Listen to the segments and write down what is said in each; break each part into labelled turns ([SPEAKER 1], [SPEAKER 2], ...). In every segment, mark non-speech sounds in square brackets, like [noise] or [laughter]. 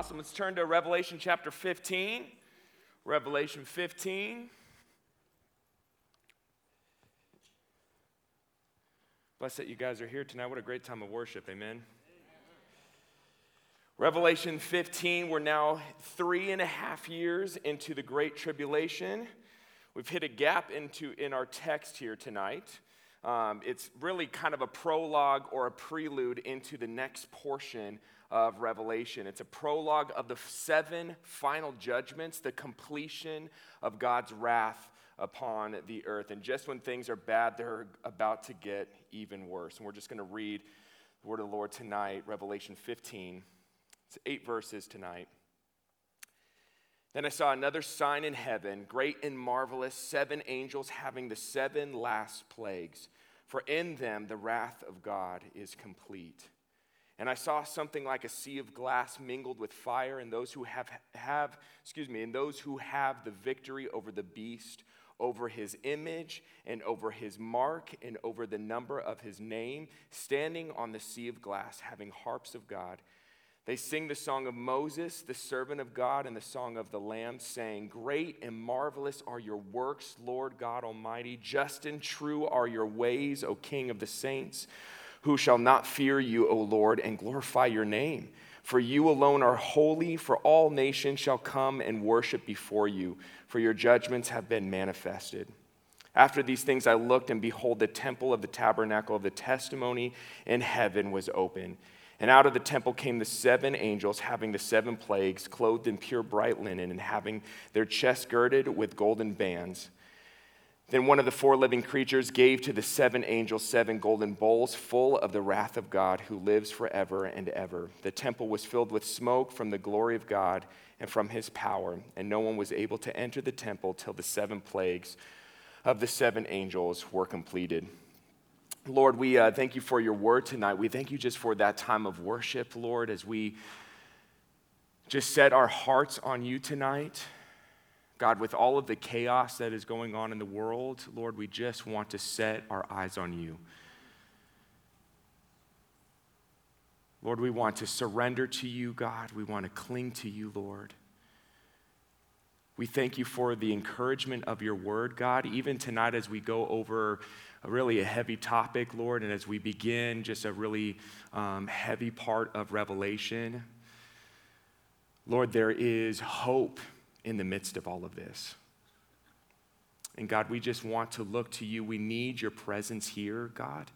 [SPEAKER 1] Awesome. Let's turn to Revelation chapter 15. Revelation 15. Blessed that you guys are here tonight. What a great time of worship. Amen. Revelation 15, we're now three and a half years into the Great Tribulation. We've hit a gap into, in our text here tonight. Um, it's really kind of a prologue or a prelude into the next portion of Revelation. It's a prologue of the seven final judgments, the completion of God's wrath upon the earth. And just when things are bad, they're about to get even worse. And we're just going to read the word of the Lord tonight, Revelation 15. It's eight verses tonight. Then I saw another sign in heaven, great and marvelous, seven angels having the seven last plagues. For in them the wrath of God is complete. And I saw something like a sea of glass mingled with fire, and those who have, have, excuse me, and those who have the victory over the beast, over his image, and over his mark, and over the number of his name, standing on the sea of glass, having harps of God. They sing the song of Moses, the servant of God, and the song of the Lamb, saying, Great and marvelous are your works, Lord God Almighty. Just and true are your ways, O King of the saints. Who shall not fear you, O Lord, and glorify your name? For you alone are holy, for all nations shall come and worship before you, for your judgments have been manifested. After these things I looked, and behold, the temple of the tabernacle of the testimony in heaven was open. And out of the temple came the seven angels, having the seven plagues, clothed in pure bright linen, and having their chests girded with golden bands. Then one of the four living creatures gave to the seven angels seven golden bowls full of the wrath of God who lives forever and ever. The temple was filled with smoke from the glory of God and from his power, and no one was able to enter the temple till the seven plagues of the seven angels were completed. Lord, we uh, thank you for your word tonight. We thank you just for that time of worship, Lord, as we just set our hearts on you tonight. God, with all of the chaos that is going on in the world, Lord, we just want to set our eyes on you. Lord, we want to surrender to you, God. We want to cling to you, Lord. We thank you for the encouragement of your word, God, even tonight as we go over a really a heavy topic, Lord, and as we begin just a really um, heavy part of Revelation. Lord, there is hope in the midst of all of this. And God, we just want to look to you. We need your presence here, God.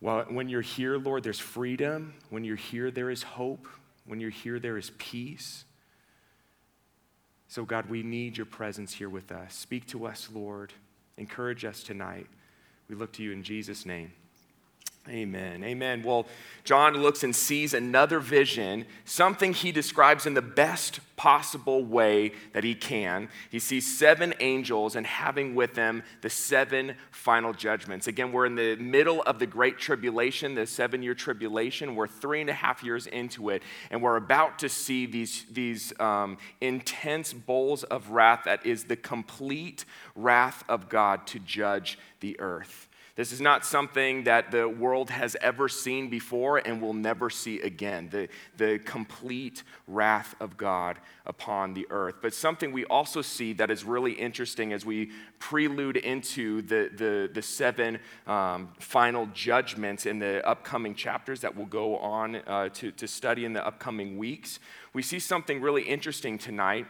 [SPEAKER 1] Well, when you're here, Lord, there's freedom. When you're here, there is hope. When you're here, there is peace. So, God, we need your presence here with us. Speak to us, Lord. Encourage us tonight. We look to you in Jesus' name. Amen. Amen. Well, John looks and sees another vision, something he describes in the best possible way that he can. He sees seven angels and having with them the seven final judgments. Again, we're in the middle of the Great Tribulation, the seven year tribulation. We're three and a half years into it, and we're about to see these, these um, intense bowls of wrath that is the complete wrath of God to judge the earth. This is not something that the world has ever seen before and will never see again the, the complete wrath of God upon the earth. But something we also see that is really interesting as we prelude into the, the, the seven um, final judgments in the upcoming chapters that we'll go on uh, to, to study in the upcoming weeks. We see something really interesting tonight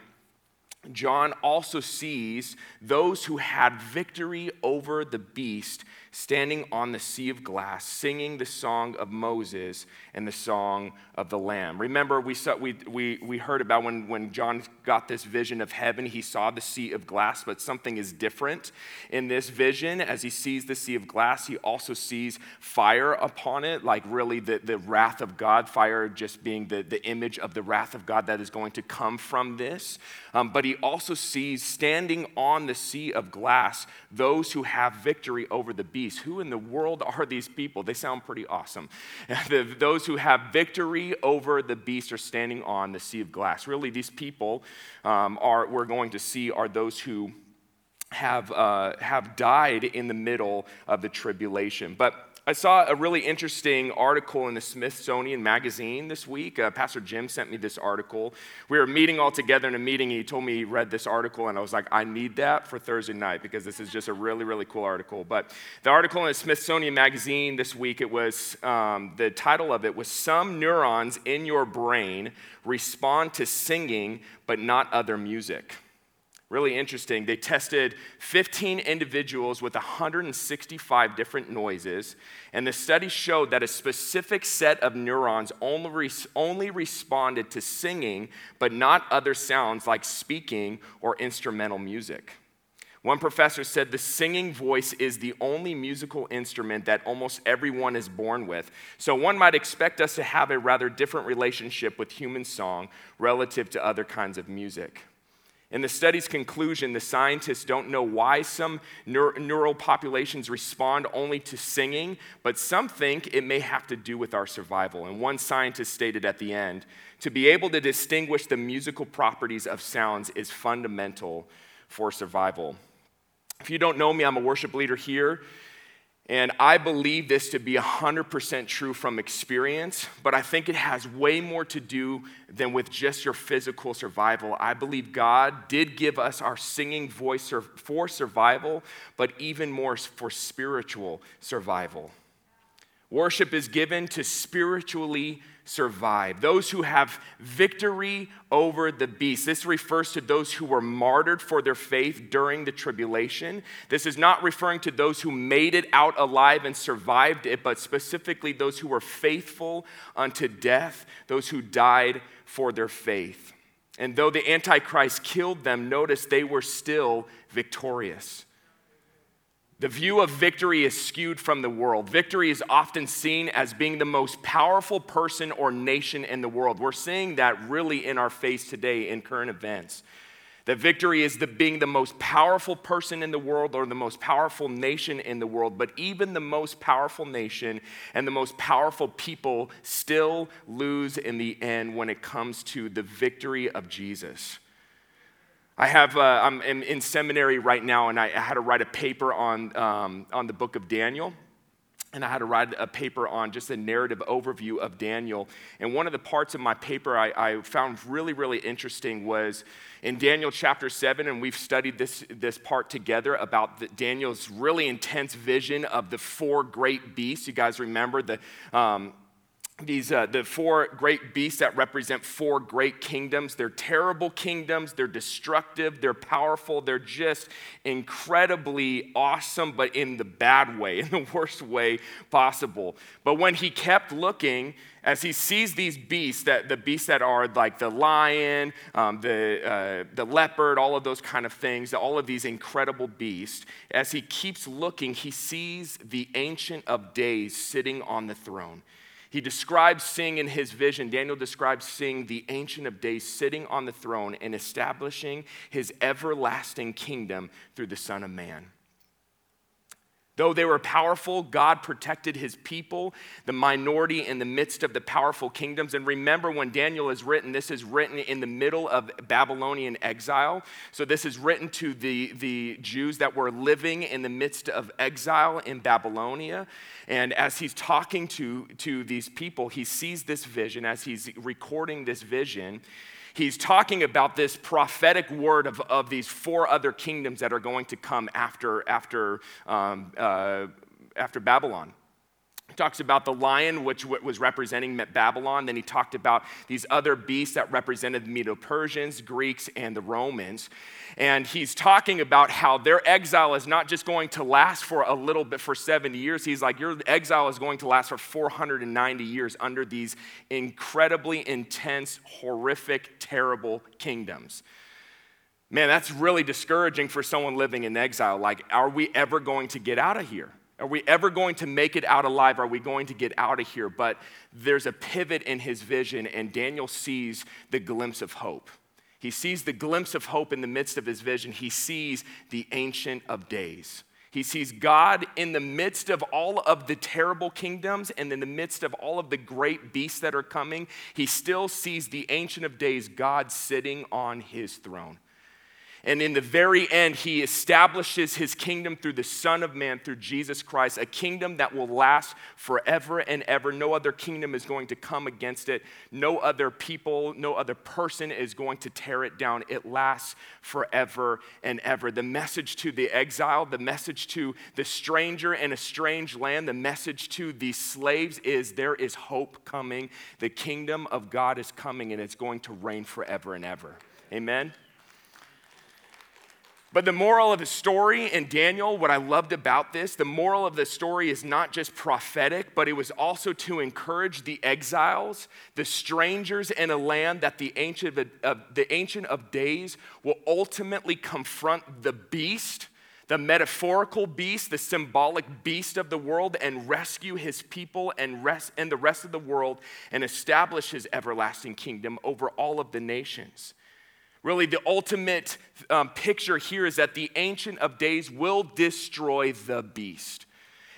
[SPEAKER 1] John also sees those who had victory over the beast standing on the sea of glass, singing the song of Moses and the song of the Lamb. Remember, we, saw, we, we, we heard about when, when John got this vision of heaven, he saw the sea of glass, but something is different in this vision. As he sees the sea of glass, he also sees fire upon it, like really the, the wrath of God, fire just being the, the image of the wrath of God that is going to come from this. Um, but he also sees standing on the sea of glass those who have victory over the beast Who in the world are these people? They sound pretty awesome. [laughs] those who have victory over the beast are standing on the sea of glass. Really, these people um, are, we're going to see, are those who have, uh, have died in the middle of the tribulation. But I saw a really interesting article in the Smithsonian Magazine this week. Uh, Pastor Jim sent me this article. We were meeting all together in a meeting, and he told me he read this article, and I was like, I need that for Thursday night because this is just a really, really cool article. But the article in the Smithsonian Magazine this week, it was um, the title of it was Some Neurons in Your Brain Respond to Singing, but Not Other Music. Really interesting. They tested 15 individuals with 165 different noises, and the study showed that a specific set of neurons only, only responded to singing, but not other sounds like speaking or instrumental music. One professor said the singing voice is the only musical instrument that almost everyone is born with. So one might expect us to have a rather different relationship with human song relative to other kinds of music. In the study's conclusion, the scientists don't know why some neur- neural populations respond only to singing, but some think it may have to do with our survival. And one scientist stated at the end to be able to distinguish the musical properties of sounds is fundamental for survival. If you don't know me, I'm a worship leader here. And I believe this to be 100% true from experience, but I think it has way more to do than with just your physical survival. I believe God did give us our singing voice for survival, but even more for spiritual survival. Worship is given to spiritually survive, those who have victory over the beast. This refers to those who were martyred for their faith during the tribulation. This is not referring to those who made it out alive and survived it, but specifically those who were faithful unto death, those who died for their faith. And though the Antichrist killed them, notice they were still victorious. The view of victory is skewed from the world. Victory is often seen as being the most powerful person or nation in the world. We're seeing that really in our face today in current events. That victory is the being the most powerful person in the world or the most powerful nation in the world. But even the most powerful nation and the most powerful people still lose in the end when it comes to the victory of Jesus. I have, uh, I'm in, in, seminary right now, and I, I, had to write a paper on, um, on the book of Daniel. And I had to write a paper on just a narrative overview of Daniel. And one of the parts of my paper I, I found really, really interesting was in Daniel chapter 7, and we've studied this, this part together about the, Daniel's really intense vision of the four great beasts. You guys remember the, um, these uh, the four great beasts that represent four great kingdoms. They're terrible kingdoms they're destructive they're powerful they're just incredibly awesome but in the bad way [laughs] in the worst way possible. But when he kept looking as he sees these beasts that the beasts that are like the lion um, the, uh, the leopard all of those kind of things all of these incredible beasts as he keeps looking he sees the ancient of days sitting on the throne he describes seeing in his vision, Daniel describes seeing the Ancient of Days sitting on the throne and establishing his everlasting kingdom through the Son of Man. Though they were powerful, God protected his people, the minority in the midst of the powerful kingdoms. And remember, when Daniel is written, this is written in the middle of Babylonian exile. So, this is written to the, the Jews that were living in the midst of exile in Babylonia. And as he's talking to, to these people, he sees this vision. As he's recording this vision, he's talking about this prophetic word of, of these four other kingdoms that are going to come after, after, um, uh, after Babylon. Talks about the lion, which was representing Babylon. Then he talked about these other beasts that represented the Medo Persians, Greeks, and the Romans. And he's talking about how their exile is not just going to last for a little bit for 70 years. He's like, your exile is going to last for 490 years under these incredibly intense, horrific, terrible kingdoms. Man, that's really discouraging for someone living in exile. Like, are we ever going to get out of here? Are we ever going to make it out alive? Are we going to get out of here? But there's a pivot in his vision, and Daniel sees the glimpse of hope. He sees the glimpse of hope in the midst of his vision. He sees the Ancient of Days. He sees God in the midst of all of the terrible kingdoms and in the midst of all of the great beasts that are coming. He still sees the Ancient of Days, God sitting on his throne. And in the very end, he establishes his kingdom through the Son of Man, through Jesus Christ, a kingdom that will last forever and ever. No other kingdom is going to come against it. No other people, no other person is going to tear it down. It lasts forever and ever. The message to the exile, the message to the stranger in a strange land, the message to the slaves is there is hope coming. The kingdom of God is coming and it's going to reign forever and ever. Amen. But the moral of the story in Daniel, what I loved about this, the moral of the story is not just prophetic, but it was also to encourage the exiles, the strangers in a land that the ancient of, uh, the ancient of days will ultimately confront the beast, the metaphorical beast, the symbolic beast of the world, and rescue his people and, rest, and the rest of the world and establish his everlasting kingdom over all of the nations. Really, the ultimate um, picture here is that the Ancient of Days will destroy the beast.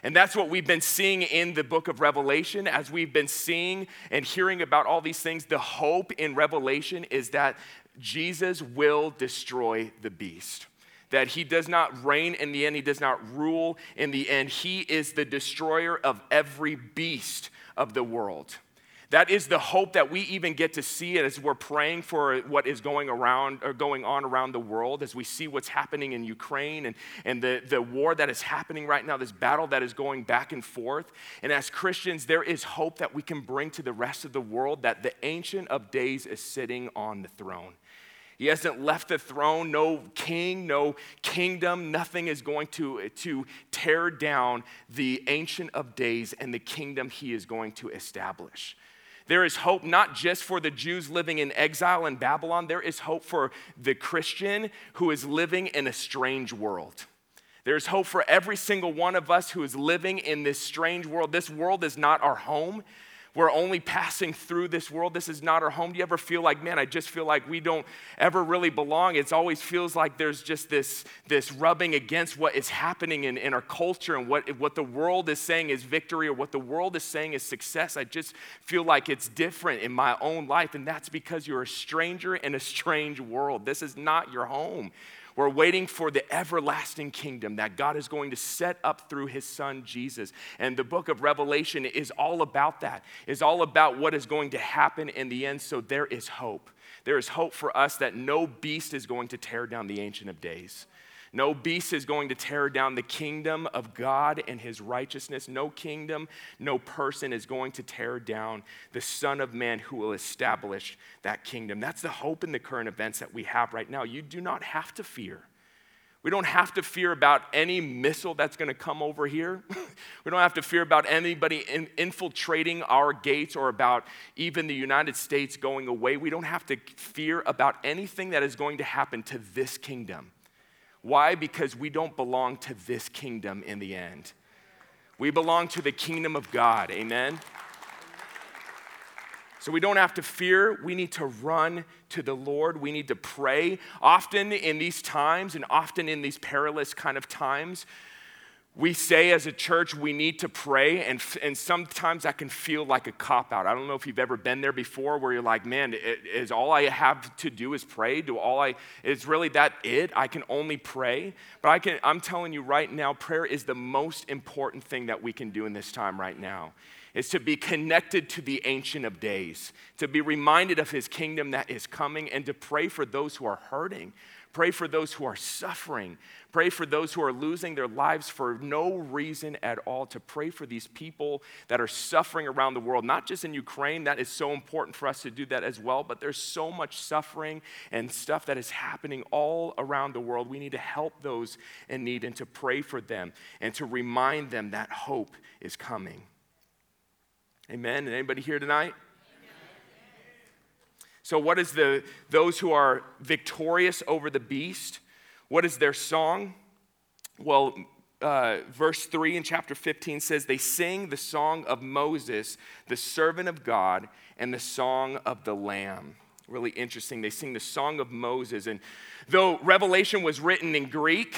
[SPEAKER 1] And that's what we've been seeing in the book of Revelation. As we've been seeing and hearing about all these things, the hope in Revelation is that Jesus will destroy the beast. That he does not reign in the end, he does not rule in the end. He is the destroyer of every beast of the world. That is the hope that we even get to see as we're praying for what is going around or going on around the world, as we see what's happening in Ukraine and, and the, the war that is happening right now, this battle that is going back and forth. And as Christians, there is hope that we can bring to the rest of the world that the Ancient of Days is sitting on the throne. He hasn't left the throne, no king, no kingdom, nothing is going to, to tear down the Ancient of Days and the kingdom he is going to establish. There is hope not just for the Jews living in exile in Babylon, there is hope for the Christian who is living in a strange world. There's hope for every single one of us who is living in this strange world. This world is not our home. We're only passing through this world. This is not our home. Do you ever feel like, man, I just feel like we don't ever really belong? It always feels like there's just this, this rubbing against what is happening in, in our culture and what, what the world is saying is victory or what the world is saying is success. I just feel like it's different in my own life. And that's because you're a stranger in a strange world. This is not your home. We're waiting for the everlasting kingdom that God is going to set up through his son Jesus. And the book of Revelation is all about that, is all about what is going to happen in the end. So there is hope. There is hope for us that no beast is going to tear down the Ancient of Days. No beast is going to tear down the kingdom of God and his righteousness. No kingdom, no person is going to tear down the Son of Man who will establish that kingdom. That's the hope in the current events that we have right now. You do not have to fear. We don't have to fear about any missile that's going to come over here. [laughs] we don't have to fear about anybody in, infiltrating our gates or about even the United States going away. We don't have to fear about anything that is going to happen to this kingdom. Why? Because we don't belong to this kingdom in the end. We belong to the kingdom of God. Amen? So we don't have to fear. We need to run to the Lord. We need to pray. Often in these times and often in these perilous kind of times, we say as a church we need to pray, and, and sometimes that can feel like a cop out. I don't know if you've ever been there before where you're like, man, it, is all I have to do is pray? Do all I, is really that it? I can only pray? But I can, I'm telling you right now, prayer is the most important thing that we can do in this time right now is to be connected to the Ancient of Days, to be reminded of His kingdom that is coming, and to pray for those who are hurting, Pray for those who are suffering. Pray for those who are losing their lives for no reason at all. To pray for these people that are suffering around the world, not just in Ukraine, that is so important for us to do that as well, but there's so much suffering and stuff that is happening all around the world. We need to help those in need and to pray for them and to remind them that hope is coming. Amen. And anybody here tonight? So, what is the those who are victorious over the beast? What is their song? Well, uh, verse 3 in chapter 15 says, They sing the song of Moses, the servant of God, and the song of the Lamb. Really interesting. They sing the song of Moses. And though Revelation was written in Greek,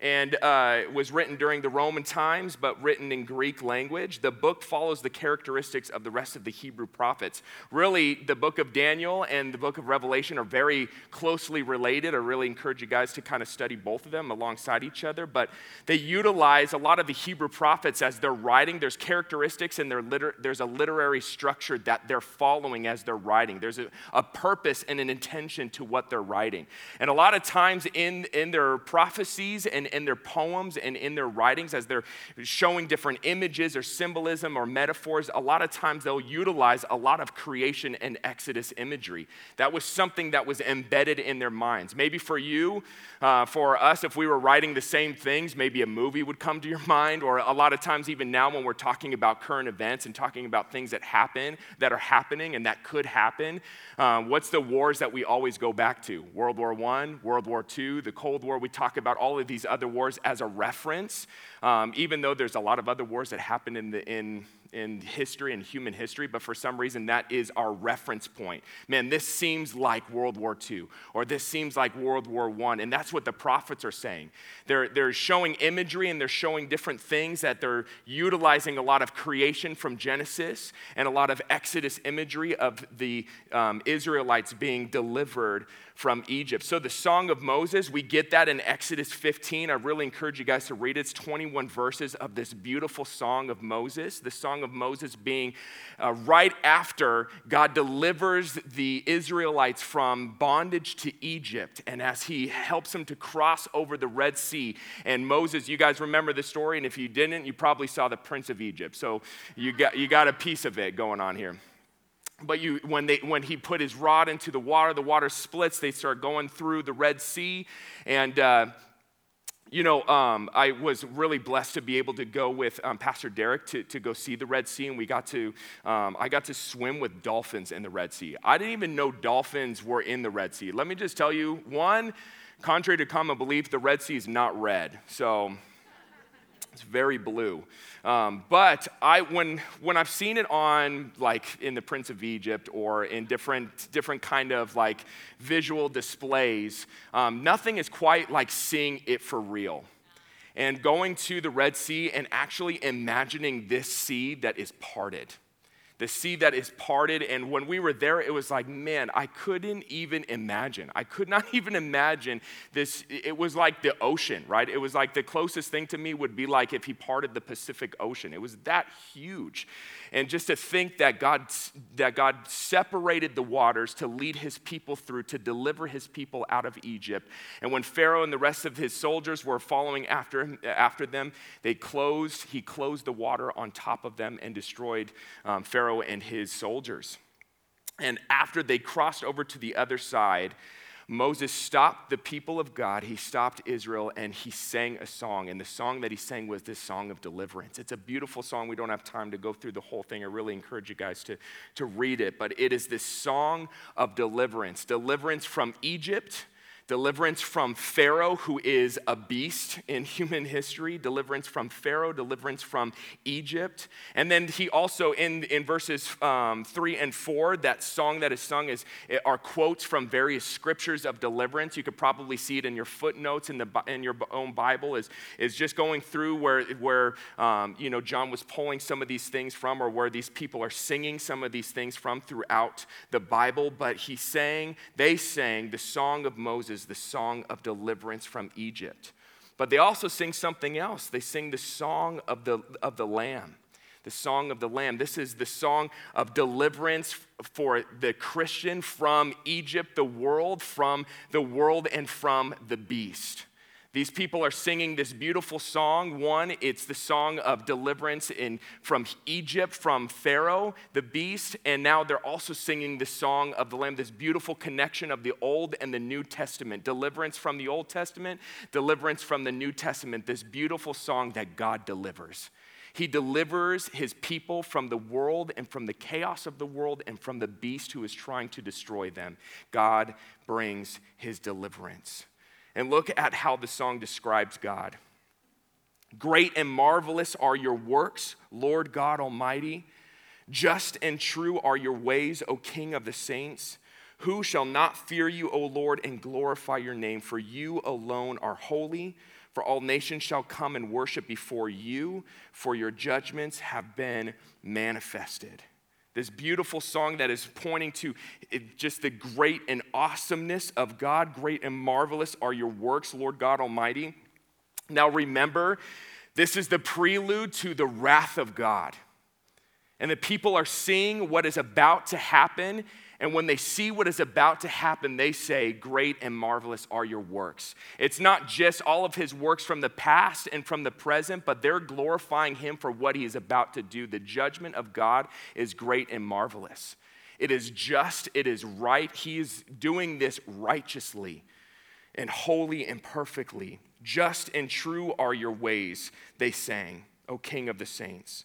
[SPEAKER 1] and uh, was written during the Roman times, but written in Greek language. The book follows the characteristics of the rest of the Hebrew prophets. Really, the book of Daniel and the book of Revelation are very closely related. I really encourage you guys to kind of study both of them alongside each other, but they utilize a lot of the Hebrew prophets as they're writing. There's characteristics and liter- there's a literary structure that they're following as they're writing. There's a, a purpose and an intention to what they're writing. And a lot of times in, in their prophecies and in their poems and in their writings, as they're showing different images or symbolism or metaphors, a lot of times they'll utilize a lot of creation and Exodus imagery. That was something that was embedded in their minds. Maybe for you, uh, for us, if we were writing the same things, maybe a movie would come to your mind, or a lot of times, even now, when we're talking about current events and talking about things that happen, that are happening, and that could happen. Um, what's the wars that we always go back to? World War I, World War II, the Cold War. We talk about all of these other wars as a reference, um, even though there's a lot of other wars that happen in, the, in in history and human history, but for some reason that is our reference point. Man, this seems like World War II, or this seems like World War I, and that's what the prophets are saying. They're, they're showing imagery and they're showing different things that they're utilizing a lot of creation from Genesis and a lot of Exodus imagery of the um, Israelites being delivered from Egypt. So, the Song of Moses, we get that in Exodus 15. I really encourage you guys to read it. It's 21 verses of this beautiful Song of Moses. The Song of Moses being uh, right after God delivers the Israelites from bondage to Egypt, and as he helps them to cross over the Red Sea. And Moses, you guys remember the story, and if you didn't, you probably saw the Prince of Egypt. So, you got, you got a piece of it going on here but you, when, they, when he put his rod into the water, the water splits. They start going through the Red Sea. And, uh, you know, um, I was really blessed to be able to go with um, Pastor Derek to, to go see the Red Sea. And we got to, um, I got to swim with dolphins in the Red Sea. I didn't even know dolphins were in the Red Sea. Let me just tell you one, contrary to common belief, the Red Sea is not red. So it's very blue. Um, but I, when, when I've seen it on, like in the Prince of Egypt or in different, different kind of like visual displays, um, nothing is quite like seeing it for real. And going to the Red Sea and actually imagining this sea that is parted the sea that is parted. And when we were there, it was like, man, I couldn't even imagine. I could [laughs] not even imagine this. It was like the ocean, right? It was like the closest thing to me would be like if he parted the Pacific Ocean. It was that huge. And just to think that God, that God separated the waters to lead his people through, to deliver his people out of Egypt. And when Pharaoh and the rest of his soldiers were following after, after them, they closed, he closed the water on top of them and destroyed um, Pharaoh and his soldiers. And after they crossed over to the other side, Moses stopped the people of God, he stopped Israel, and he sang a song. And the song that he sang was this song of deliverance. It's a beautiful song. We don't have time to go through the whole thing. I really encourage you guys to, to read it. But it is this song of deliverance deliverance from Egypt deliverance from Pharaoh, who is a beast in [laughs] human history, deliverance from Pharaoh, deliverance from Egypt. And then he also, in, in verses um, three and four, that song that is sung is, are quotes from various scriptures of deliverance. You could probably see it in your footnotes in, the, in your own Bible, is, is just going through where, where um, you know, John was pulling some of these things from, or where these people are singing some of these things from throughout the Bible. But he sang, they sang the song of Moses is the song of deliverance from Egypt. But they also sing something else. They sing the song of the, of the Lamb. The song of the Lamb. This is the song of deliverance for the Christian from Egypt, the world, from the world, and from the beast. These people are singing this beautiful song. One, it's the song of deliverance in, from Egypt, from Pharaoh, the beast, and now they're also singing the song of the Lamb, this beautiful connection of the Old and the New Testament. Deliverance from the Old Testament, deliverance from the New Testament, this beautiful song that God delivers. He delivers his people from the world and from the chaos of the world and from the beast who is trying to destroy them. God brings his deliverance and look at how the song describes God. Great and marvelous are your works, Lord God Almighty. Just and true are your ways, O King of the saints. Who shall not fear you, O Lord, and glorify your name? For you alone are holy. For all nations shall come and worship before you, for your judgments have been manifested. This beautiful song that is pointing to just the great and awesomeness of God. Great and marvelous are your works, Lord God Almighty. Now remember, this is the prelude to the wrath of God. And the people are seeing what is about to happen, and when they see what is about to happen, they say, Great and marvelous are your works. It's not just all of his works from the past and from the present, but they're glorifying him for what he is about to do. The judgment of God is great and marvelous. It is just, it is right. He is doing this righteously and holy and perfectly. Just and true are your ways, they sang, O King of the saints.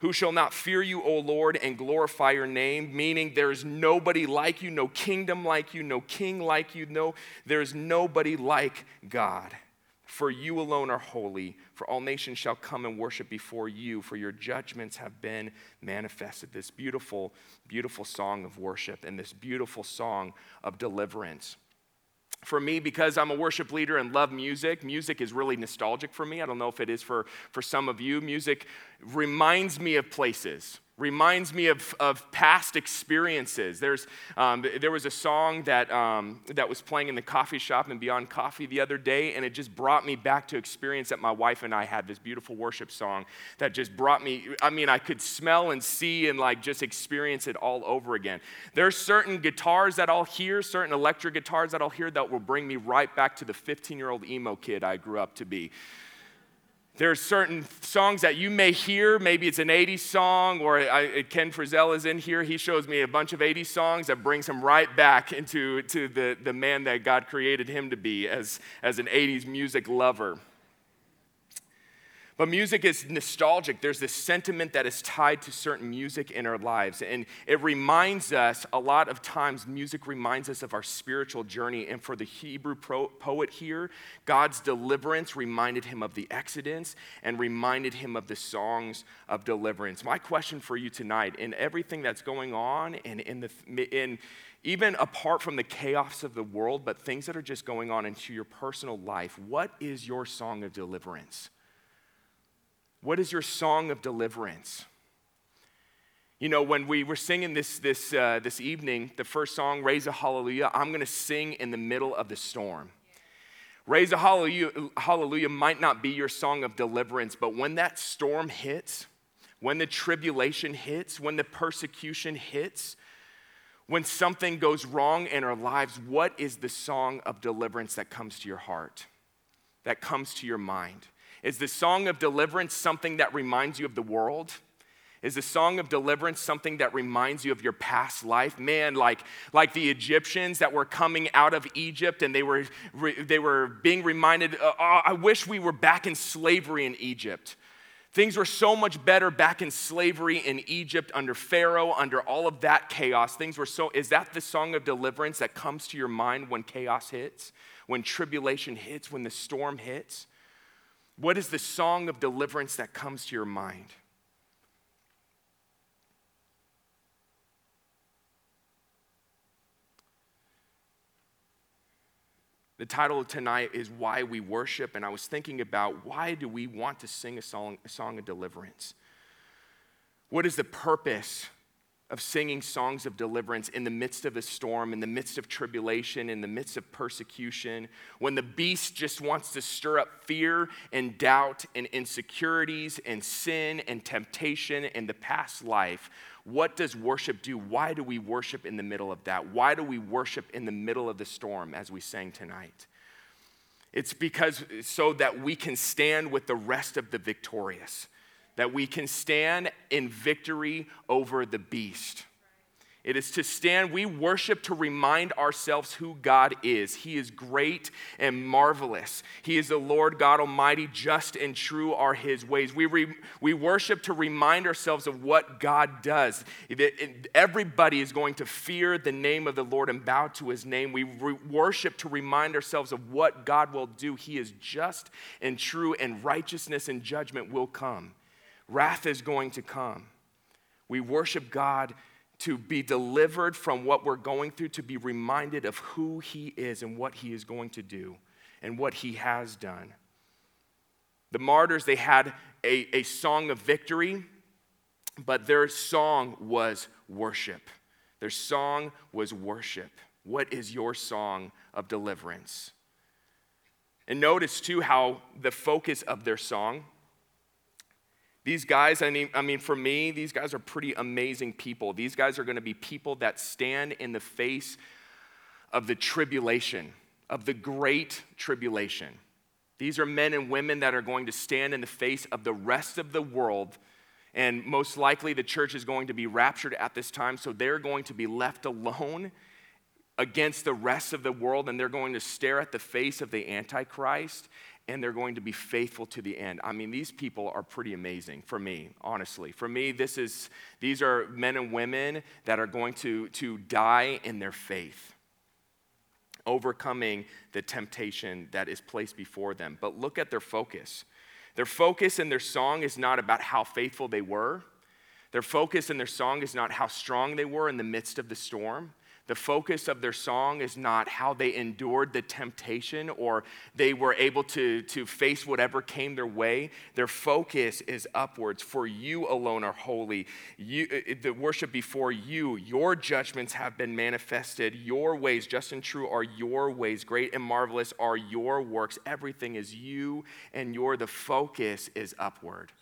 [SPEAKER 1] Who shall not fear you, O Lord, and glorify your name? Meaning, there is nobody like you, no kingdom like you, no king like you, no, there is nobody like God. For you alone are holy, for all nations shall come and worship before you, for your judgments have been manifested. This beautiful, beautiful song of worship and this beautiful song of deliverance for me because i'm a worship leader and love music music is really nostalgic for me i don't know if it is for, for some of you music reminds me of places reminds me of, of past experiences. There's, um, there was a song that, um, that was playing in the coffee shop and Beyond Coffee the other day, and it just brought me back to experience that my wife and I had this beautiful worship song that just brought me, I mean, I could smell and see and like just experience it all over again. There's certain guitars that I'll hear, certain electric guitars that I'll hear that will bring me right back to the 15 year old emo kid I grew up to be. There's certain songs that you may hear. Maybe it's an 80s song, or I, uh, Ken Frizzell is in here. He shows me a bunch of 80s songs that brings him right back into to the, the man that God created him to be as, as an 80s music lover. But music is nostalgic. There's this sentiment that is tied to certain music in our lives. And it reminds us, a lot of times, music reminds us of our spiritual journey. And for the Hebrew pro- poet here, God's deliverance reminded him of the Exodus and reminded him of the songs of deliverance. My question for you tonight, in everything that's going on and in the, in, even apart from the chaos of the world, but things that are just going on into your personal life, what is your song of deliverance? What is your song of deliverance? You know, when we were singing this, this, uh, this evening, the first song, Raise a Hallelujah, I'm going to sing in the middle of the storm. Raise a hallelujah, hallelujah might not be your song of deliverance, but when that storm hits, when the tribulation hits, when the persecution hits, when something goes wrong in our lives, what is the song of deliverance that comes to your heart, that comes to your mind? Is the song of deliverance something that reminds you of the world? Is the song of deliverance something that reminds you of your past life? Man, like, like the Egyptians that were coming out of Egypt and they were, they were being reminded, oh, oh, I wish we were back in slavery in Egypt. Things were so much better back in slavery in Egypt under Pharaoh, under all of that chaos. Things were so, is that the song of deliverance that comes to your mind when chaos hits, when tribulation hits, when the storm hits? What is the song of deliverance that comes to your mind? The title of tonight is Why We Worship, and I was thinking about why do we want to sing a song, a song of deliverance? What is the purpose of singing songs of deliverance in the midst of a storm, in the midst of tribulation, in the midst of persecution, when the beast just wants to stir up fear and doubt and insecurities and sin and temptation and the past life. What does worship do? Why do we worship in the middle of that? Why do we worship in the middle of the storm as we sang tonight? It's because so that we can stand with the rest of the victorious that we can stand in victory over the beast. It is to stand, we worship to remind ourselves who God is. He is great and marvelous. He is the Lord God Almighty, just and true are His ways. We, re, we worship to remind ourselves of what God does. Everybody is going to fear the name of the Lord and bow to His name. We re- worship to remind ourselves of what God will do. He is just and true, and righteousness and judgment will come wrath is going to come. We worship God to be delivered from what we're going through, to be reminded of who He is and what He is going to do and what He has done. The martyrs, they had a, a song of victory, but their song was worship. Their song was worship. What is your song of deliverance? And notice too how the focus of their song, these guys, I mean, I mean, for me, these guys are pretty amazing people. These guys are going to be people that stand in the face of the tribulation, of the great tribulation. These are men and women that are going to stand in the face of the rest of the world. And most likely, the church is going to be raptured at this time, so they're going to be left alone against the rest of the world, and they're going to stare at the face of the Antichrist, and they're going to be faithful to the end. I mean, these people are pretty amazing for me, honestly. For me, this is these are men and women that are going to, to die in their faith, overcoming the temptation that is placed before them. But look at their focus. Their focus in their song is not about how faithful they were. Their focus in their song is not how strong they were in the midst of the storm. The focus of their song is not how they endured the temptation or they were able to, to face whatever came their way. Their focus is upwards. For you alone are holy. You, uh, uh, the worship before you, your judgments have been manifested. Your ways, just and true, are your ways. Great and marvelous are your works. Everything is you and your, the focus is upward.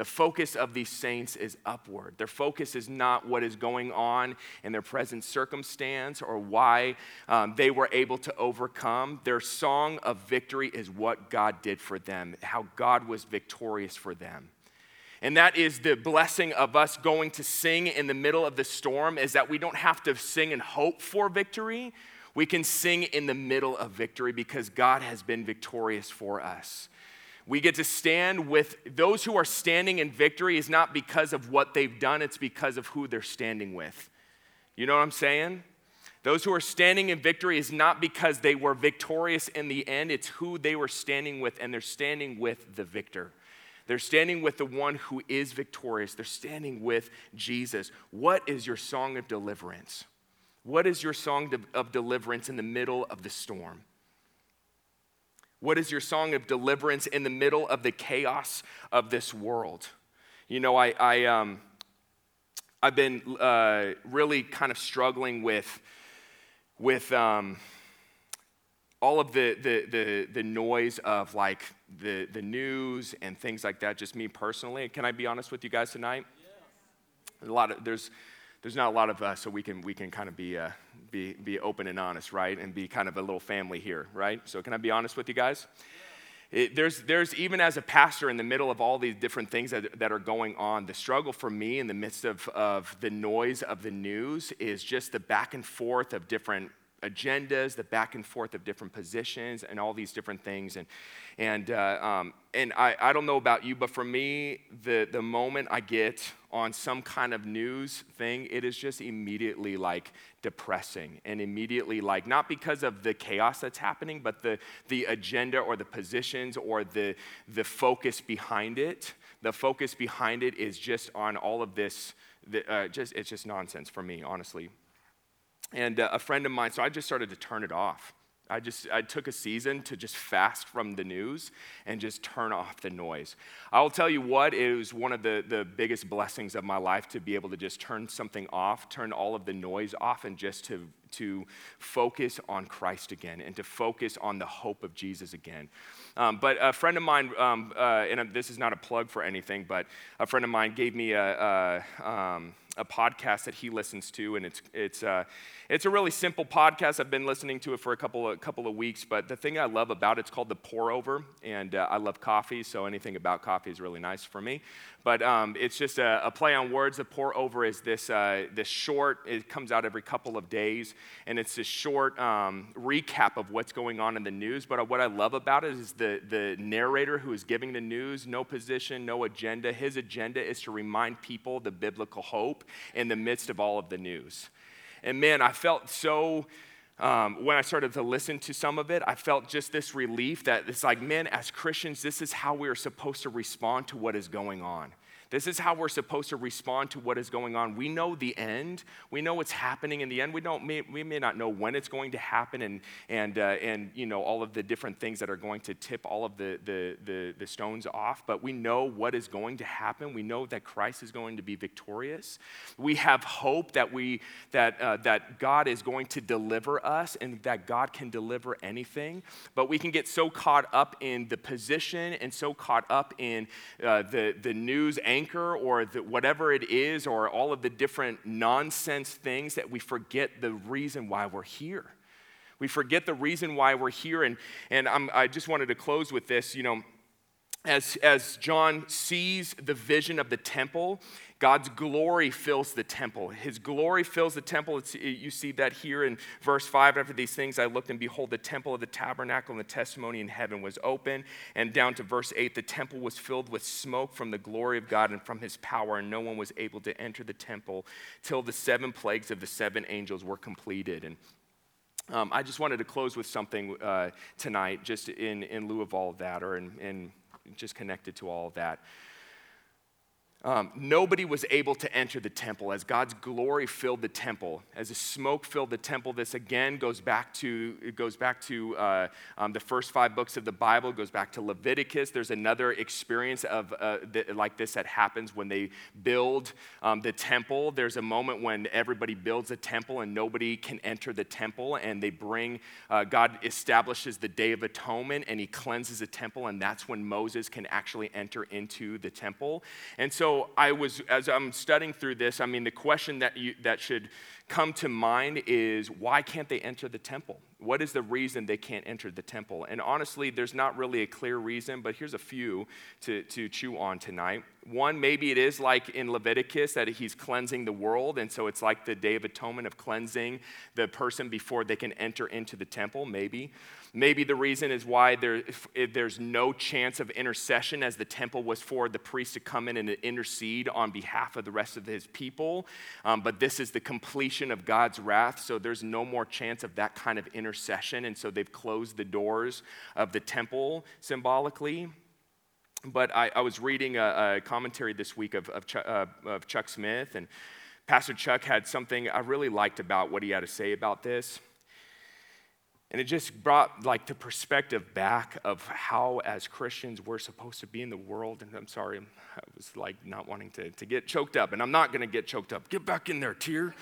[SPEAKER 1] The focus of these saints is upward. Their focus is not what is going on in their present circumstance or why um, they were able to overcome. Their song of victory is what God did for them, how God was victorious for them. And that is the blessing of us going to sing in the middle of the storm, is that we don't have to sing and hope for victory. We can sing in the middle of victory because God has been victorious for us. We get to stand with those who are standing in victory is not because of what they've done, it's because of who they're standing with. You know what I'm saying? Those who are standing in victory is not because they were victorious in the end, it's who they were standing with, and they're standing with the victor. They're standing with the one who is victorious. They're standing with Jesus. What is your song of deliverance? What is your song of deliverance in the middle of the storm? What is your song of deliverance in the middle of the chaos of this world? You know, I, I, um, I've been uh, really kind of struggling with, with um, all of the, the, the, the, noise of like the, the news and things like that, just me personally. Can I be honest with you guys tonight? Yeah. A lot of, there's, there's not a lot of us, so we can, we can kind of be, uh, be, be open and honest, right? And be kind of a little family here, right? So, can I be honest with you guys? It, there's, there's even as a pastor in the middle of all these different things that, that are going on, the struggle for me in the midst of, of the noise of the news is just the back and forth of different agendas, the back and forth of different positions, and all these different things. And, and, uh, um, and I, I don't know about you, but for me, the, the moment I get on some kind of news thing, it is just immediately like depressing and immediately like, not because of the chaos that's happening, but the, the agenda or the positions or the, the focus behind it. The focus behind it is just on all of this. The, uh, just, it's just nonsense for me, honestly. And uh, a friend of mine, so I just started to turn it off. I just I took a season to just fast from the news and just turn off the noise. I'll tell you what, it was one of the, the biggest blessings of my life to be able to just turn something off, turn all of the noise off, and just to, to focus on Christ again and to focus on the hope of Jesus again. Um, but a friend of mine, um, uh, and this is not a plug for anything, but a friend of mine gave me a, a, um, a podcast that he listens to, and it's, it's, uh, it's a really simple podcast. I've been listening to it for a couple of, couple of weeks, but the thing I love about it, it's called The Pour Over, and uh, I love coffee, so anything about coffee is really nice for me. But um, it's just a, a, play on words. The Pour Over is this, uh, this short, it comes out every couple of days, and it's this short um, recap of what's going on in the news. But what I love about it is the, the narrator who is giving the news, no position, no agenda. His agenda is to remind people the biblical hope in the midst of all of the news. And man, I felt so. Um, when I started to listen to some of it, I felt just this relief that it's like, man, as Christians, this is how we are supposed to respond to what is going on. This is how we're supposed to respond to what is going on. We know the end. We know what's happening in the end. We don't. May, we may not know when it's going to happen, and and uh, and you know all of the different things that are going to tip all of the, the the the stones off. But we know what is going to happen. We know that Christ is going to be victorious. We have hope that we that uh, that God is going to deliver us, and that God can deliver anything. But we can get so caught up in the position and so caught up in uh, the the news angle anchor or the, whatever it is, or all of the different nonsense things that we forget the reason why we're here. We forget the reason why we're here. And, and I'm, I just wanted to close with this. You know, as, as John sees the vision of the temple God's glory fills the temple. His glory fills the temple. It's, you see that here in verse 5. After these things, I looked, and behold, the temple of the tabernacle and the testimony in heaven was open. And down to verse 8, the temple was filled with smoke from the glory of God and from his power, and no one was able to enter the temple till the seven plagues of the seven angels were completed. And um, I just wanted to close with something uh, tonight, just in, in lieu of all of that, or in, in just connected to all of that. Um, nobody was able to enter the temple as God's glory filled the temple. As the smoke filled the temple, this again goes back to it goes back to uh, um, the first five books of the Bible. It goes back to Leviticus. There's another experience of uh, like this that happens when they build um, the temple. There's a moment when everybody builds a temple and nobody can enter the temple, and they bring uh, God establishes the Day of Atonement and He cleanses the temple, and that's when Moses can actually enter into the temple. And so so I was, as I'm studying through this, I mean, the question that, you, that should come to mind is why can't they enter the temple? What is the reason they can't enter the temple? And honestly, there's not really a clear reason, but here's a few to, to chew on tonight. One, maybe it is like in Leviticus that he's cleansing the world, and so it's like the Day of Atonement of cleansing the person before they can enter into the temple, maybe. Maybe the reason is why there, there's no chance of intercession, as the temple was for the priest to come in and intercede on behalf of the rest of his people. Um, but this is the completion of God's wrath, so there's no more chance of that kind of intercession. And so they've closed the doors of the temple symbolically. But I, I was reading a, a, commentary this week of, of, Chuck, uh, of Chuck Smith, and Pastor Chuck had something I really liked about what he had to say about this. And it just brought like the perspective back of how, as Christians, we're supposed to be in the world. And I'm sorry, I was like not wanting to, to get choked up, and I'm not going to get choked up. Get back in there, tear.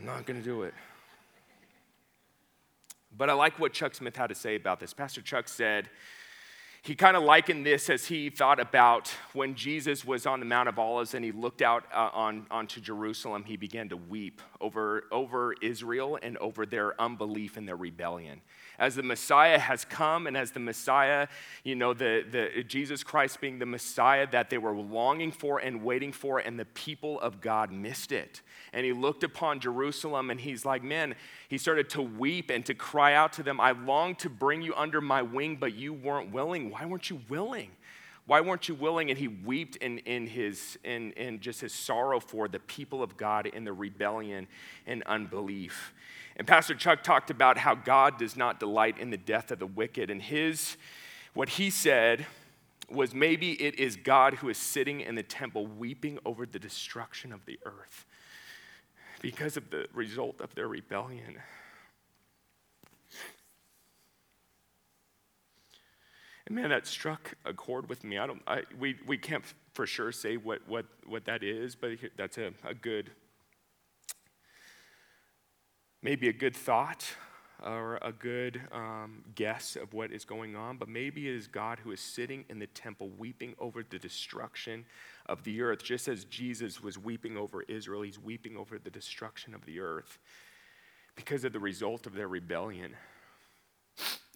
[SPEAKER 1] I'm not going to do it. But I like what Chuck Smith had to say about this. Pastor Chuck said, he kind of likened this as he thought about when Jesus was on the Mount of Olives and he looked out uh, on, onto Jerusalem, he began to weep over, over Israel and over their unbelief and their rebellion. As the Messiah has come and as the Messiah, you know, the, the, Jesus Christ being the Messiah that they were longing for and waiting for, and the people of God missed it. And he looked upon Jerusalem and he's like, man, he started to weep and to cry out to them, I long to bring you under my wing, but you weren't willing. Why weren't you willing? Why weren't you willing? And he wept in, in, his, in, in just his sorrow for the people of God in the rebellion and unbelief. And Pastor Chuck talked about how God does not delight in the death of the wicked. And his, what he said was maybe it is God who is sitting in the temple weeping over the destruction of the earth because of the result of their rebellion. And man, that struck a chord with me. I don't, I, we, we can't for sure say what, what, what that is, but that's a, a good, maybe a good thought or a good um, guess of what is going on, but maybe it is God who is sitting in the temple weeping over the destruction of the earth. Just as Jesus was weeping over Israel, he's weeping over the destruction of the earth because of the result of their rebellion.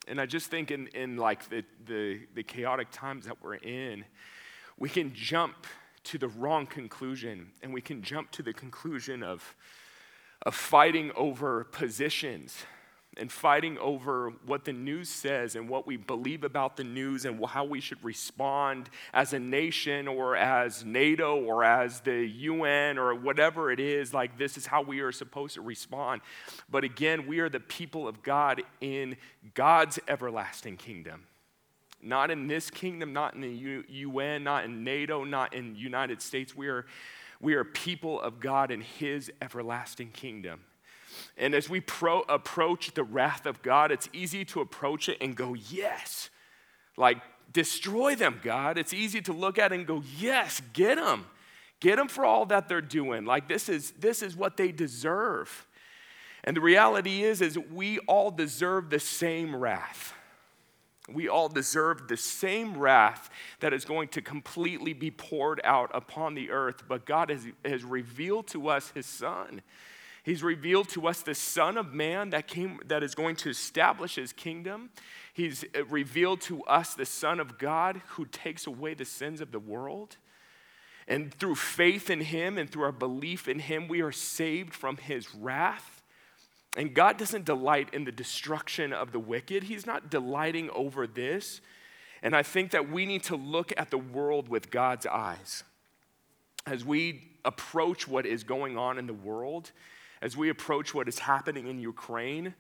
[SPEAKER 1] And I just think in, in like the, the, the chaotic times that we're in, we can jump to the wrong conclusion and we can jump to the conclusion of, of fighting over positions and fighting over what the news says and what we believe about the news and how we should respond as a nation or as NATO or as the UN or whatever it is. Like, this is how we are supposed to respond. But again, we are the people of God in God's everlasting kingdom Not in this kingdom, not in the UN, not in NATO, not in United States. We are, we are people of God in his everlasting kingdom. And as we pro- approach the wrath of God, it's easy to approach it and go, yes. Like, destroy them, God. It's easy to look at and go, yes, get them. Get them for all that they're doing. Like, this is, this is what they deserve. And the reality is, is we all deserve the same wrath. We all deserve the same wrath that is going to completely be poured out upon the earth. But God has, has revealed to us his son. He's revealed to us the Son of Man that, came, that is going to establish his kingdom. He's uh, revealed to us the Son of God who takes away the sins of the world. And through faith in him and through our belief in him, we are saved from his wrath. And God doesn't delight in the destruction of the wicked, He's not delighting over this. And I think that we need to look at the world with God's eyes. As we approach what is going on in the world, as we approach what is happening in Ukraine,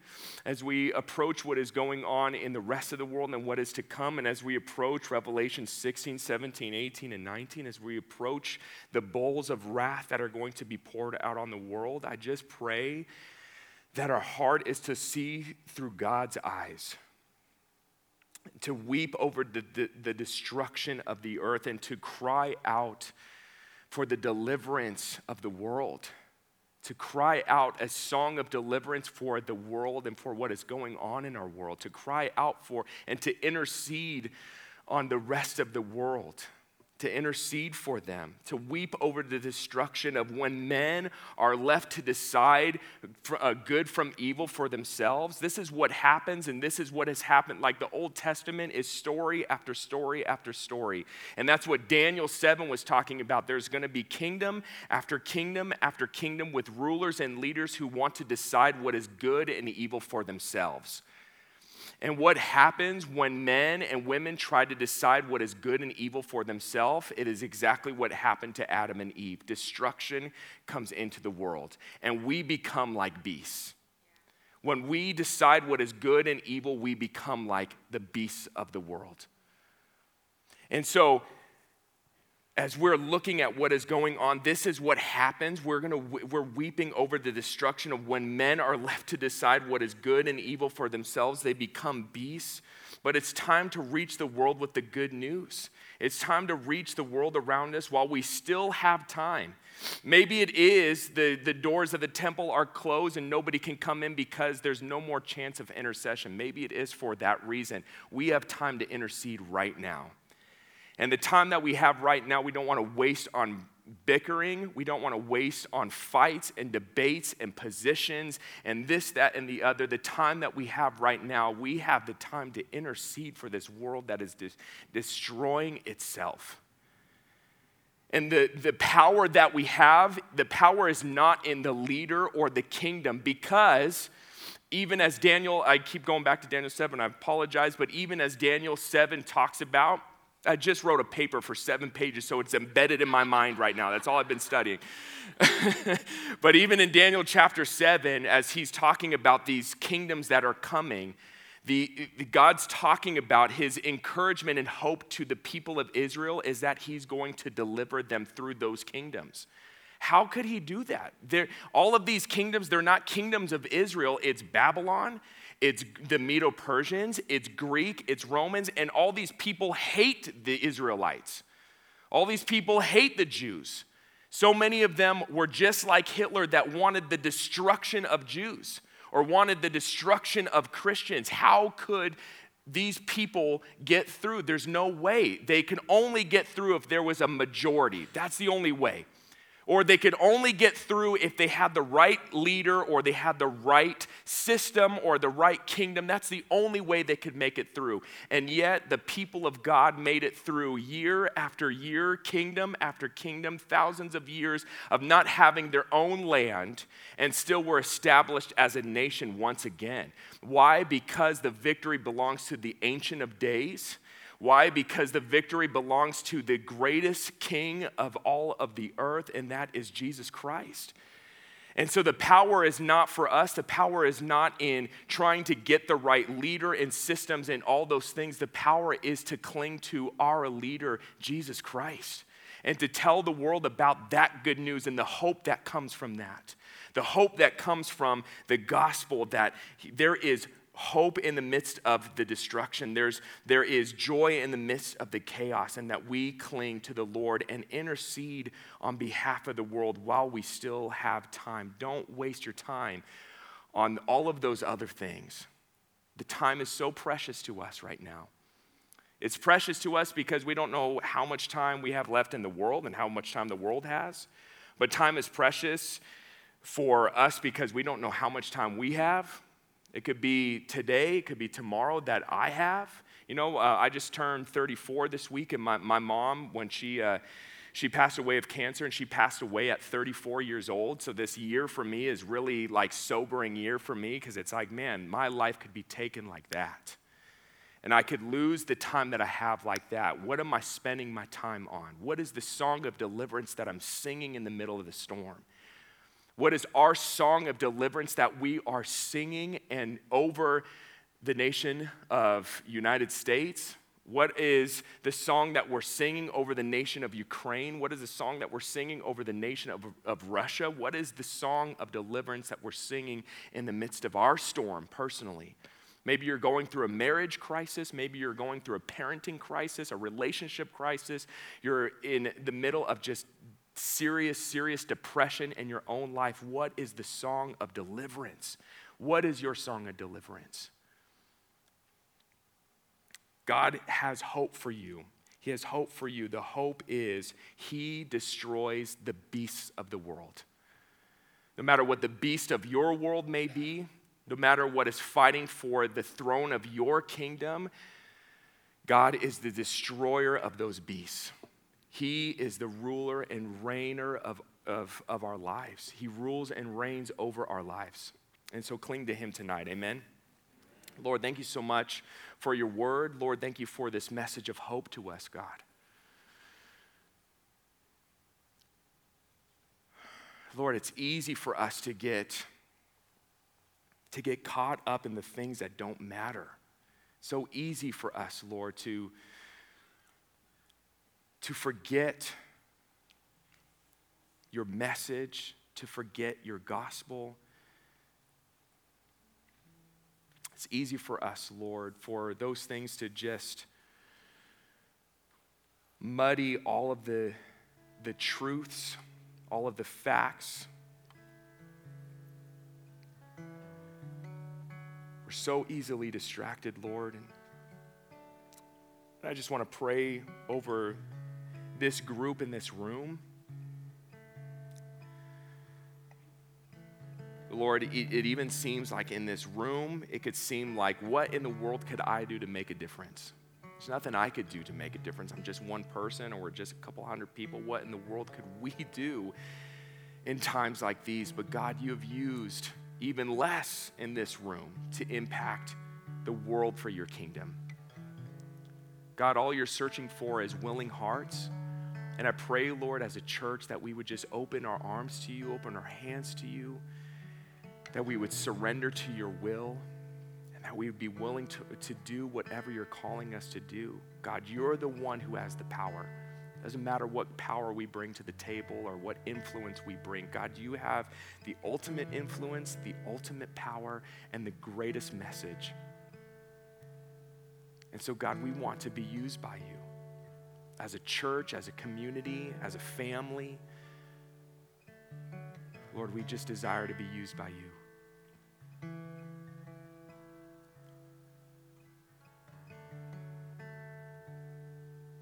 [SPEAKER 1] as we approach what is going on in the rest of the world and what is to come, and as we approach Revelation 16, 17, 18, and 19, as we approach the bowls of wrath that are going to be poured out on the world, I just pray that our heart is to see through God's eyes, to weep over the, the, the, destruction of the earth, and to cry out for the deliverance of the world. To cry out a song of deliverance for the world and for what is going on in our world. To cry out for and to intercede on the rest of the world to intercede for them, to weep over the destruction of when men are left to decide uh, good from evil for themselves. This is what happens, and this is what has happened. Like the Old Testament is story after story after story. And that's what Daniel 7 was talking about. There's going to be kingdom after kingdom after kingdom with rulers and leaders who want to decide what is good and evil for themselves. And what happens when men and women try to decide what is good and evil for themselves? It is exactly what happened to Adam and Eve. Destruction comes into the world, and we become like beasts. When we decide what is good and evil, we become like the beasts of the world. And so, as we're looking at what is going on, this is what happens. We're, gonna, we're weeping over the destruction of when men are [laughs] left to decide what is good and evil for themselves. They become beasts. But it's time to reach the world with the good news. It's time to reach the world around us while we still have time. Maybe it is the, the doors of the temple are closed and nobody can come in because there's no more chance of intercession. Maybe it is for that reason. We have time to intercede right now. And the time that we have right now, we don't want to waste on bickering. We don't want to waste on fights and debates and positions and this, that, and the other. The time that we have right now, we have the time to intercede for this world that is destroying itself. And the, the power that we have, the power is not in the leader or the kingdom because even as Daniel, I keep going back to Daniel 7, I apologize, but even as Daniel 7 talks about, I just wrote a paper for seven pages, so it's embedded in my mind right now. That's all I've been studying. [laughs] but even in Daniel chapter 7, as he's talking about these kingdoms that are coming, the, the, God's talking about his encouragement and hope to the people of Israel is that he's going to deliver them through those kingdoms. How could he do that? They're, all of these kingdoms, they're not kingdoms of Israel, it's Babylon, it's the Medo Persians, it's Greek, it's Romans, and all these people hate the Israelites. All these people hate the Jews. So many of them were just like Hitler that wanted the destruction of Jews or wanted the destruction of Christians. How could these people get through? There's no way. They can only get through if there was a majority. That's the only way. Or they could only get through if they had the right leader or they had the right system or the right kingdom. That's the only way they could make it through. And yet, the people of God made it through year after year, kingdom after kingdom, thousands of years of not having their own land, and still were established as a nation once again. Why? Because the victory belongs to the Ancient of Days why? Because the victory belongs to the greatest king of all of the earth, and that is Jesus Christ. And so the power is not for us. The power is not in trying to get the right leader and systems and all those things. The power is to cling to our leader, Jesus Christ, and to tell the world about that good news and the hope that comes from that. The hope that comes from the gospel that there is hope in the midst of the destruction. There's, there is joy in the midst of the chaos, and that we cling to the Lord and intercede on behalf of the world while we still have time. Don't waste your time on all of those other things. The time is so precious to us right now. It's precious to us because we don't know how much time we have left in the world and how much time the world has. But time is precious for us because we don't know how much time we have it could be today, it could be tomorrow that I have. You know, uh, I just turned 34 this week, and my, my mom, when she, uh, she passed away of cancer, and she passed away at 34 years old. So this year for me is really like sobering year for me because it's like, man, my life could be taken like that. And I could lose the time that I have like that. What am I spending my time on? What is the song of deliverance that I'm singing in the middle of the storm? What is our song of deliverance that we are singing and over the nation of United States? What is the song that we're singing over the nation of Ukraine? What is the song that we're singing over the nation of, of Russia? What is the song of deliverance that we're singing in the midst of our storm personally? Maybe you're going through a marriage crisis. Maybe you're going through a parenting crisis, a relationship crisis. You're in the middle of just serious, serious depression in your own life, what is the song of deliverance? What is your song of deliverance? God has hope for you. He has hope for you. The hope is He destroys the beasts of the world. No matter what the beast of your world may be, no matter what is fighting for the throne of your kingdom, God is the destroyer of those beasts. He is the ruler and reigner of, of, of our lives. He rules and reigns over our lives. And so cling to Him tonight. Amen. Lord, thank you so much for your word. Lord, thank you for this message of hope to us, God. Lord, it's easy for us to get to get caught up in the things that don't matter. So easy for us, Lord, to to forget your message, to forget your gospel. It's easy for us, Lord, for those things to just muddy all of the, the truths, all of the facts. We're so easily distracted, Lord. And I just want to pray over this group in this room. Lord, it, even seems like in this room, it could seem like, what in the world could I do to make a difference? There's nothing I could do to make a difference. I'm just one person or we're just a couple hundred people. What in the world could we do in times like these? But God, you have used even less in this room to impact the world for your kingdom. God, all you're searching for is willing hearts and I pray, Lord, as a church, that we would just open our arms to you, open our hands to you, that we would surrender to your will, and that we would be willing to, to do whatever you're calling us to do. God, you're the one who has the power. Doesn't matter what power we bring to the table or what influence we bring. God, you have the ultimate influence, the ultimate power, and the greatest message. And so, God, we want to be used by you as a church, as a community, as a family. Lord, we just desire to be used by you.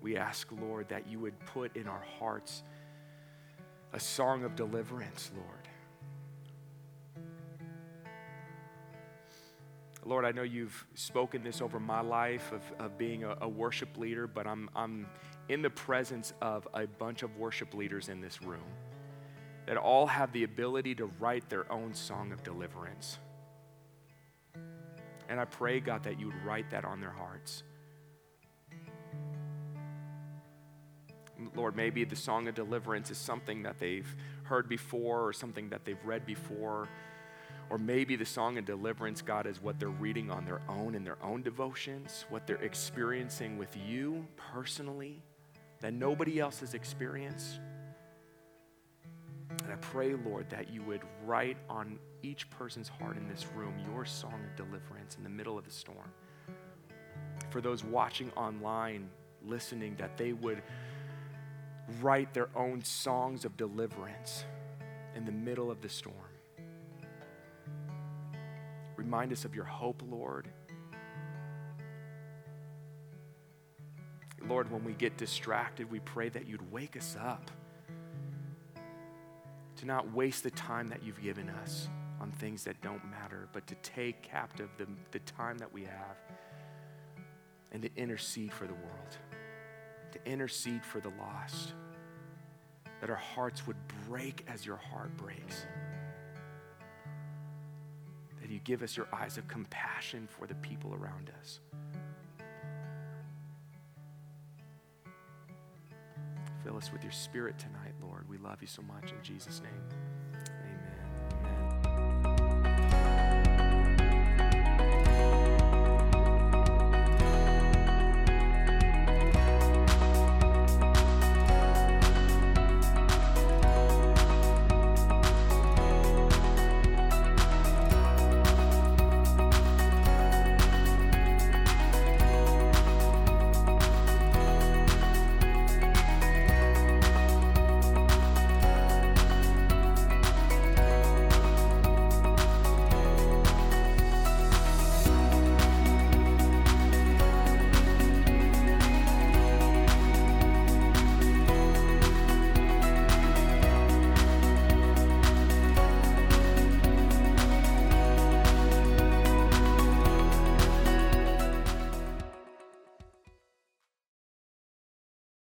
[SPEAKER 1] We ask, Lord, that you would put in our hearts a song of deliverance, Lord. Lord, I know you've spoken this over my life of, of being a, a worship leader, but I'm, I'm in the presence of a bunch of worship leaders in this room that all have the ability to write their own song of deliverance. And I pray, God, that you would write that on their hearts. Lord, maybe the song of deliverance is something that they've heard before or something that they've read before. Or maybe the song of deliverance, God, is what they're reading on their own in their own devotions, what they're experiencing with you personally that nobody else has experienced. And I pray, Lord, that you would write on each person's heart in this room your song of deliverance in the middle of the storm. For those watching online, listening, that they would write their own songs of deliverance in the middle of the storm. Remind us of your hope, Lord. Lord, when we get distracted, we pray that you'd wake us up to not waste the time that you've given us on things that don't matter, but to take captive the, the time that we have and to intercede for the world, to intercede for the lost, that our hearts would break as your heart breaks. Give us your eyes of compassion for the people around us. Fill us with your spirit tonight, Lord. We love you so much in Jesus' name.